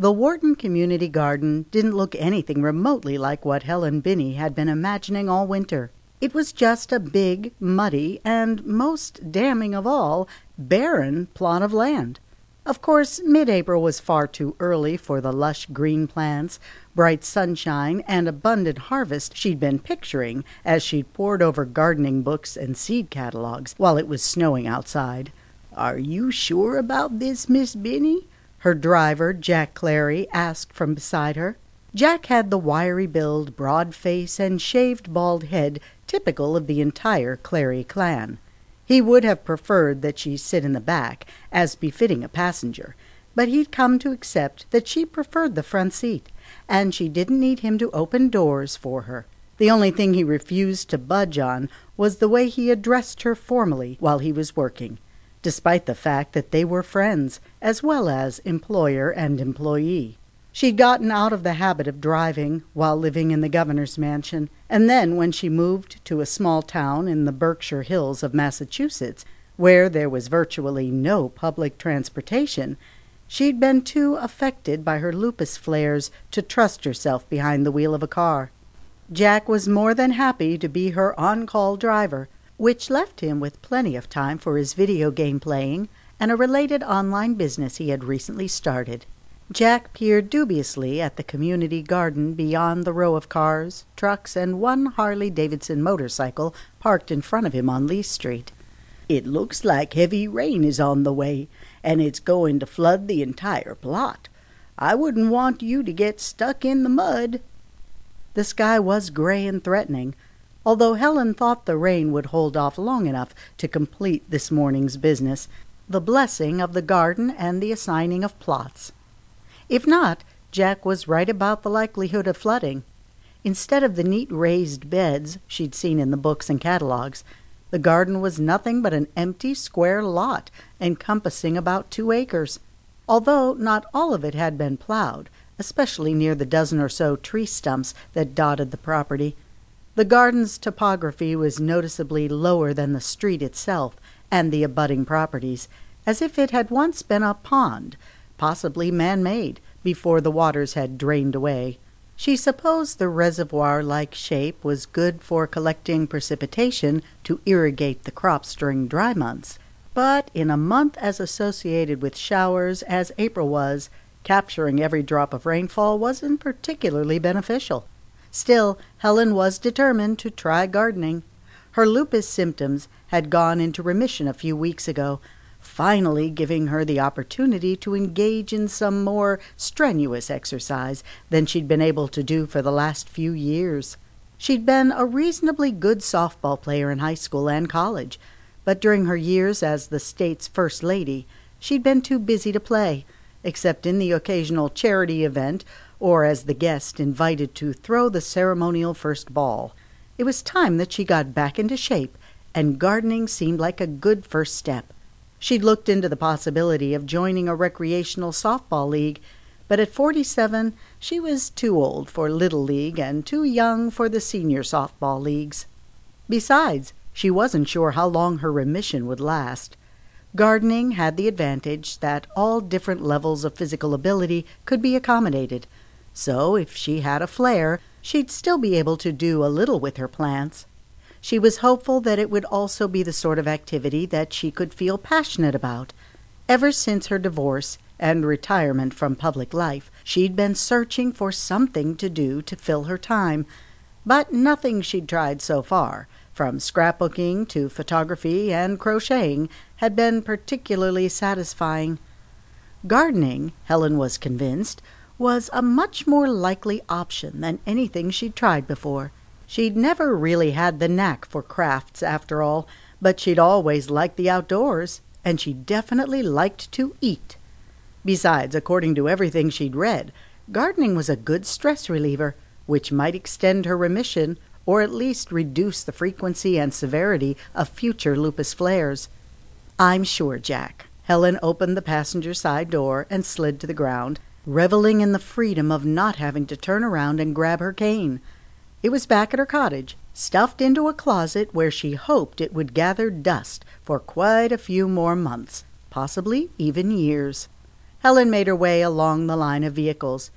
The Wharton Community Garden didn't look anything remotely like what Helen Binney had been imagining all winter. It was just a big, muddy, and, most damning of all, barren plot of land. Of course, mid April was far too early for the lush green plants, bright sunshine, and abundant harvest she'd been picturing as she'd pored over gardening books and seed catalogues while it was snowing outside. "Are you sure about this, Miss Binney?" Her driver, Jack Clary, asked from beside her. Jack had the wiry build, broad face, and shaved bald head typical of the entire Clary clan. He would have preferred that she sit in the back, as befitting a passenger, but he'd come to accept that she preferred the front seat, and she didn't need him to open doors for her. The only thing he refused to budge on was the way he addressed her formally while he was working despite the fact that they were friends, as well as employer and employee. She'd gotten out of the habit of driving while living in the governor's mansion, and then when she moved to a small town in the Berkshire Hills of Massachusetts, where there was virtually no public transportation, she'd been too affected by her lupus flares to trust herself behind the wheel of a car. Jack was more than happy to be her on call driver which left him with plenty of time for his video game playing and a related online business he had recently started. Jack peered dubiously at the community garden beyond the row of cars, trucks, and one Harley Davidson motorcycle parked in front of him on Lee Street. It looks like heavy rain is on the way, and it's going to flood the entire plot. I wouldn't want you to get stuck in the mud. The sky was gray and threatening, although Helen thought the rain would hold off long enough to complete this morning's business, the blessing of the garden and the assigning of plots. If not, Jack was right about the likelihood of flooding. Instead of the neat raised beds she'd seen in the books and catalogues, the garden was nothing but an empty square lot encompassing about two acres. Although not all of it had been plowed, especially near the dozen or so tree stumps that dotted the property, the garden's topography was noticeably lower than the street itself and the abutting properties, as if it had once been a pond, possibly man made, before the waters had drained away. She supposed the reservoir like shape was good for collecting precipitation to irrigate the crops during dry months, but in a month as associated with showers as April was, capturing every drop of rainfall wasn't particularly beneficial. Still, Helen was determined to try gardening. Her lupus symptoms had gone into remission a few weeks ago, finally giving her the opportunity to engage in some more strenuous exercise than she'd been able to do for the last few years. She'd been a reasonably good softball player in high school and college, but during her years as the state's first lady, she'd been too busy to play, except in the occasional charity event or as the guest invited to throw the ceremonial first ball. It was time that she got back into shape, and gardening seemed like a good first step. She'd looked into the possibility of joining a recreational softball league, but at 47 she was too old for Little League and too young for the senior softball leagues. Besides, she wasn't sure how long her remission would last. Gardening had the advantage that all different levels of physical ability could be accommodated so if she had a flare, she'd still be able to do a little with her plants. She was hopeful that it would also be the sort of activity that she could feel passionate about. Ever since her divorce and retirement from public life, she'd been searching for something to do to fill her time, but nothing she'd tried so far, from scrapbooking to photography and crocheting, had been particularly satisfying. Gardening, Helen was convinced, was a much more likely option than anything she'd tried before. She'd never really had the knack for crafts, after all, but she'd always liked the outdoors, and she definitely liked to eat. Besides, according to everything she'd read, gardening was a good stress reliever, which might extend her remission or at least reduce the frequency and severity of future lupus flares. I'm sure, Jack. Helen opened the passenger side door and slid to the ground, reveling in the freedom of not having to turn around and grab her cane. It was back at her cottage, stuffed into a closet where she hoped it would gather dust for quite a few more months, possibly even years. Helen made her way along the line of vehicles.